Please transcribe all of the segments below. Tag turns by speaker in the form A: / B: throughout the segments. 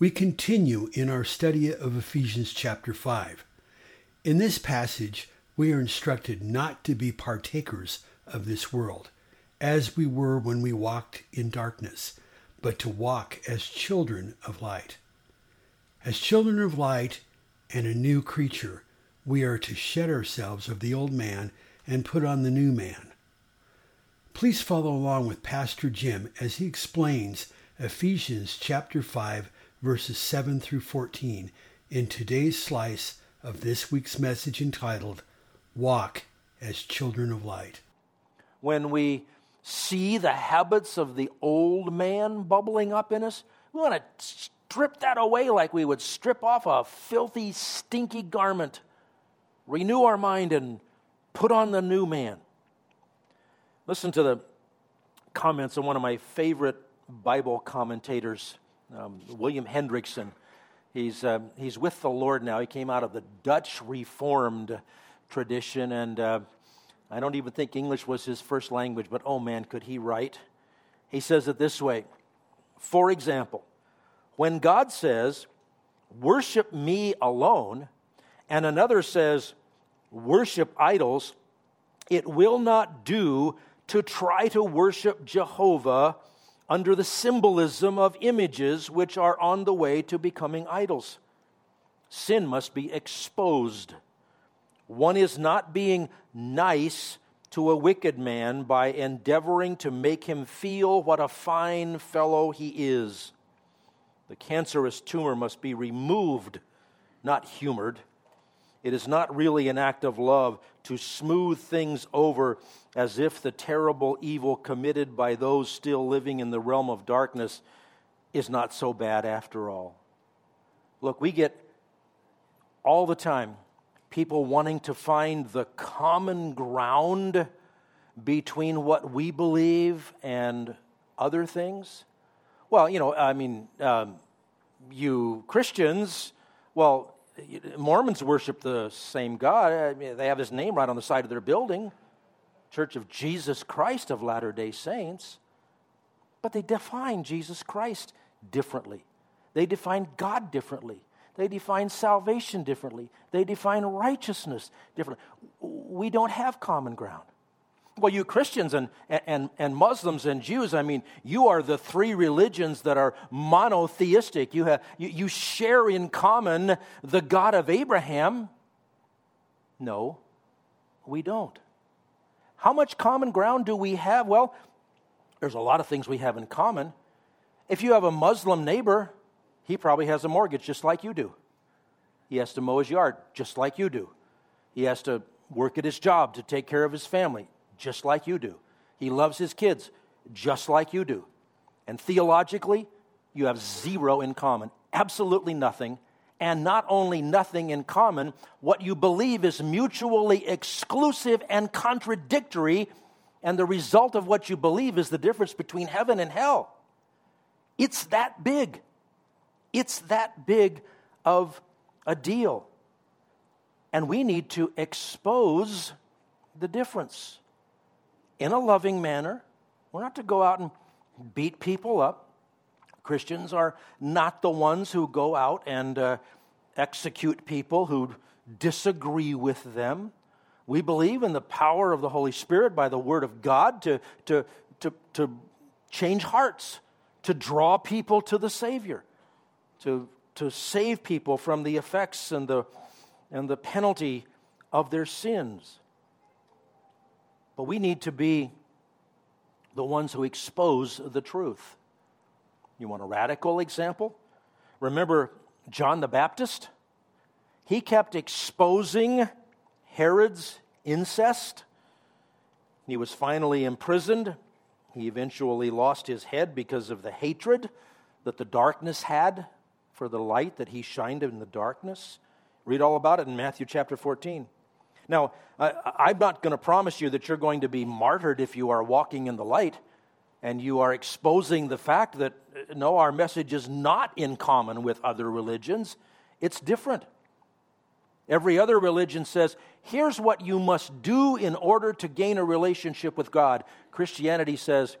A: we continue in our study of Ephesians chapter 5. In this passage, we are instructed not to be partakers of this world, as we were when we walked in darkness, but to walk as children of light. As children of light and a new creature, we are to shed ourselves of the old man and put on the new man. Please follow along with Pastor Jim as he explains Ephesians chapter 5 verses 7 through 14 in today's slice of this week's message entitled Walk as Children of Light.
B: When we see the habits of the old man bubbling up in us, we want to strip that away like we would strip off a filthy, stinky garment. Renew our mind and put on the new man. Listen to the comments of one of my favorite Bible commentators, um, William Hendriksen. He's, uh, he's with the Lord now. He came out of the Dutch Reformed tradition, and uh, I don't even think English was his first language, but oh man, could he write? He says it this way For example, when God says, Worship me alone, and another says, Worship idols, it will not do to try to worship Jehovah under the symbolism of images which are on the way to becoming idols. Sin must be exposed. One is not being nice to a wicked man by endeavoring to make him feel what a fine fellow he is. The cancerous tumor must be removed, not humored. It is not really an act of love to smooth things over as if the terrible evil committed by those still living in the realm of darkness is not so bad after all. Look, we get all the time people wanting to find the common ground between what we believe and other things. Well, you know, I mean, um, you Christians, well, Mormons worship the same God. I mean, they have his name right on the side of their building Church of Jesus Christ of Latter day Saints. But they define Jesus Christ differently, they define God differently. They define salvation differently. They define righteousness differently. We don't have common ground. Well, you Christians and, and, and Muslims and Jews, I mean, you are the three religions that are monotheistic. You, have, you, you share in common the God of Abraham. No, we don't. How much common ground do we have? Well, there's a lot of things we have in common. If you have a Muslim neighbor, he probably has a mortgage just like you do. He has to mow his yard just like you do. He has to work at his job to take care of his family just like you do. He loves his kids just like you do. And theologically, you have zero in common, absolutely nothing. And not only nothing in common, what you believe is mutually exclusive and contradictory. And the result of what you believe is the difference between heaven and hell. It's that big. It's that big of a deal. And we need to expose the difference in a loving manner. We're not to go out and beat people up. Christians are not the ones who go out and uh, execute people who disagree with them. We believe in the power of the Holy Spirit by the Word of God to, to, to, to change hearts, to draw people to the Savior, to, to save people from the effects and the, and the penalty of their sins. But we need to be the ones who expose the truth. You want a radical example? Remember John the Baptist? He kept exposing Herod's incest. He was finally imprisoned. He eventually lost his head because of the hatred that the darkness had for the light that he shined in the darkness. Read all about it in Matthew chapter 14. Now, I, am not going to promise you that you're going to be martyred if you are walking in the light and you are exposing the fact that, uh, no, our message is not in common with other religions. It's different. Every other religion says, here's what you must do in order to gain a relationship with God. Christianity says,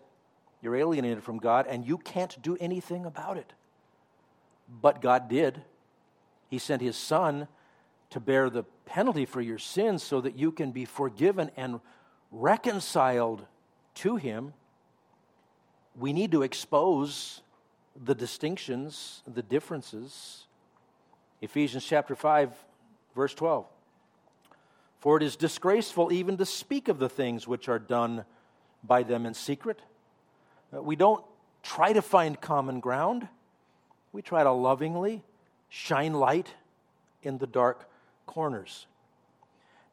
B: you're alienated from God and you can't do anything about it. But God did. He sent His Son to bear the penalty for your sins so that you can be forgiven and reconciled to Him. We need to expose the distinctions, the differences. Ephesians chapter 5, verse 12. For it is disgraceful even to speak of the things which are done by them in secret. Uh, we don't try to find common ground, we try to lovingly shine light in the dark corners.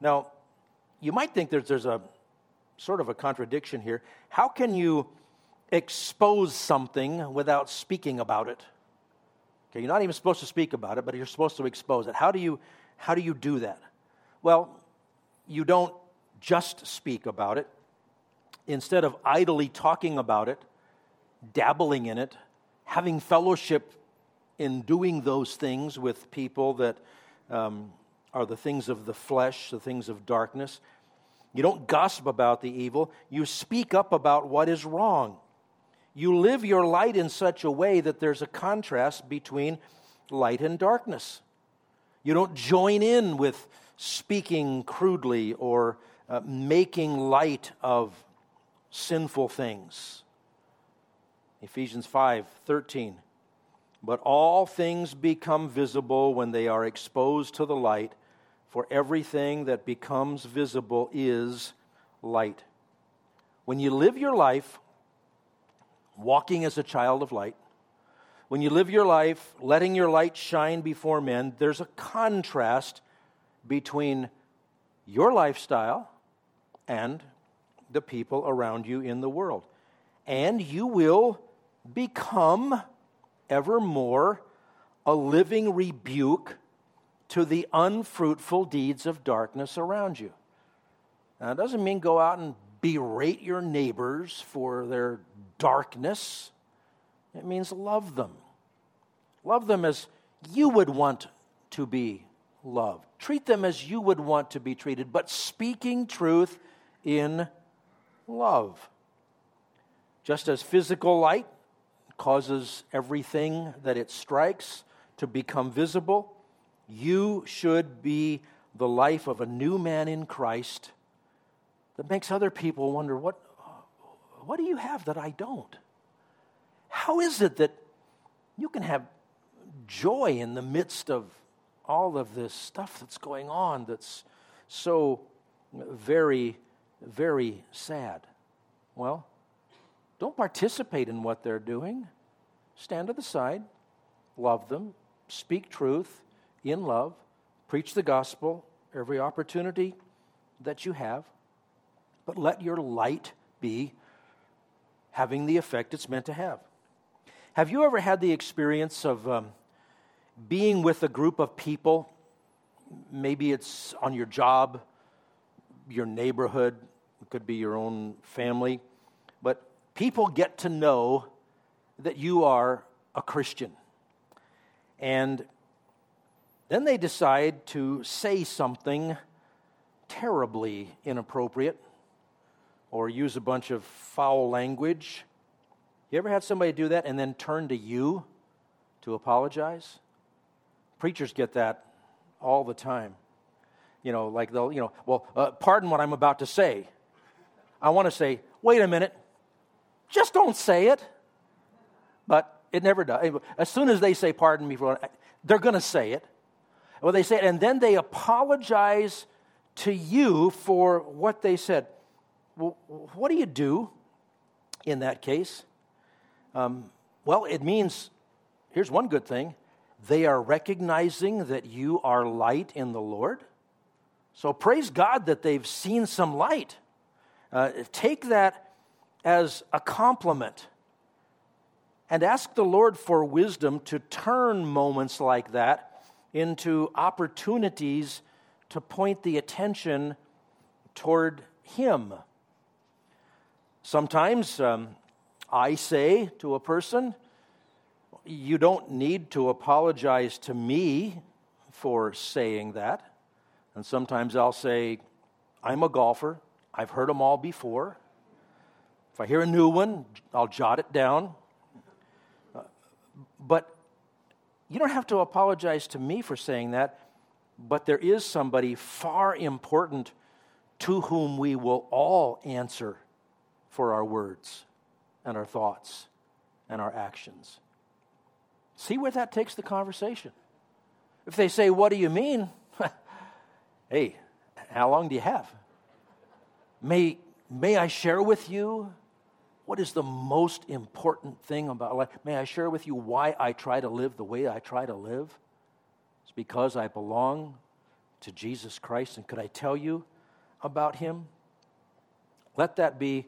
B: Now, you might think there's, there's a sort of a contradiction here. How can you expose something without speaking about it? Okay, you're not even supposed to speak about it, but you're supposed to expose it. How do you, how do, you do that? Well, you don't just speak about it. Instead of idly talking about it, dabbling in it, having fellowship in doing those things with people that um, are the things of the flesh, the things of darkness. You don't gossip about the evil, you speak up about what is wrong. You live your light in such a way that there's a contrast between light and darkness. You don't join in with speaking crudely or uh, making light of sinful things. Ephesians 5 13. But all things become visible when they are exposed to the light, for everything that becomes visible is light. When you live your life walking as a child of light, when you live your life letting your light shine before men, there's a contrast between your lifestyle and the people around you in the world. And you will become ever more a living rebuke to the unfruitful deeds of darkness around you. Now, it doesn't mean go out and berate your neighbors for their darkness. It means love them. Love them as you would want to be loved. Treat them as you would want to be treated, but speaking truth in love. Just as physical light causes everything that it strikes to become visible. You should be the life of a new man in Christ that makes other people wonder what, what do you have that I don't? How is it that you can have joy in the midst of all of this stuff that's going on that's so very, very sad? Well, don't participate in what they're doing. Stand to the side, love them, speak truth in love, preach the gospel every opportunity that you have, but let your light be having the effect it's meant to have. Have you ever had the experience of um, being with a group of people? Maybe it's on your job, your neighborhood, it could be your own family, people get to know that you are a Christian. And then they decide to say something terribly inappropriate or use a bunch of foul language. You ever had somebody do that and then turn to you to apologize? Preachers get that all the time. You know, like they'll, you know, well, uh, pardon what I'm about to say. I want to say, wait a minute, just don't say it. But it never does. As soon as they say, pardon me for they're going to say it. Well, they say it, and then they apologize to you for what they said. Well, what do you do in that case? Um, well, it means here's one good thing they are recognizing that you are light in the Lord. So praise God that they've seen some light. Uh, take that as a compliment. and ask the Lord for wisdom to turn moments like that into opportunities to point the attention toward Him. Sometimes um, I say to a person, You don't need to apologize to me for saying that. And sometimes I'll say, I'm a golfer, I've heard them all before. If I hear a new one, I'll jot it down. Uh, but you don't have to apologize to me for saying that, but there is somebody far important to whom we will all answer for our words and our thoughts and our actions. See where that takes the conversation. If they say, What do you mean? hey, how long do you have? May, may I share with you what is the most important thing about life? May I share with you why I try to live the way I try to live? It's because I belong to Jesus Christ. And could I tell you about him? Let that be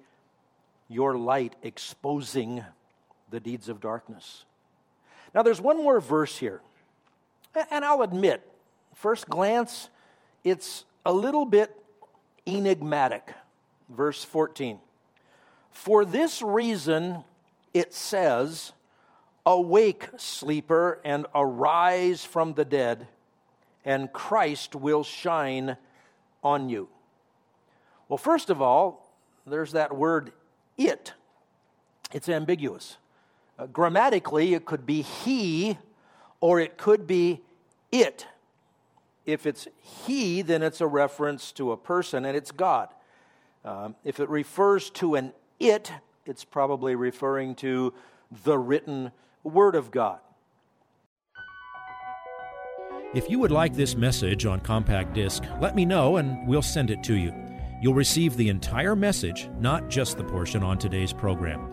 B: your light exposing the deeds of darkness. Now, there's one more verse here. And I'll admit, first glance, it's a little bit enigmatic. Verse 14. For this reason, it says, Awake, sleeper, and arise from the dead, and Christ will shine on you. Well, first of all, there's that word it. It's ambiguous. Uh, grammatically, it could be he or it could be it. If it's he, then it's a reference to a person and it's God. Um, if it refers to an it, it's probably referring to the written Word of God.
C: If you would like this message on compact disc, let me know and we'll send it to you. You'll receive the entire message, not just the portion on today's program.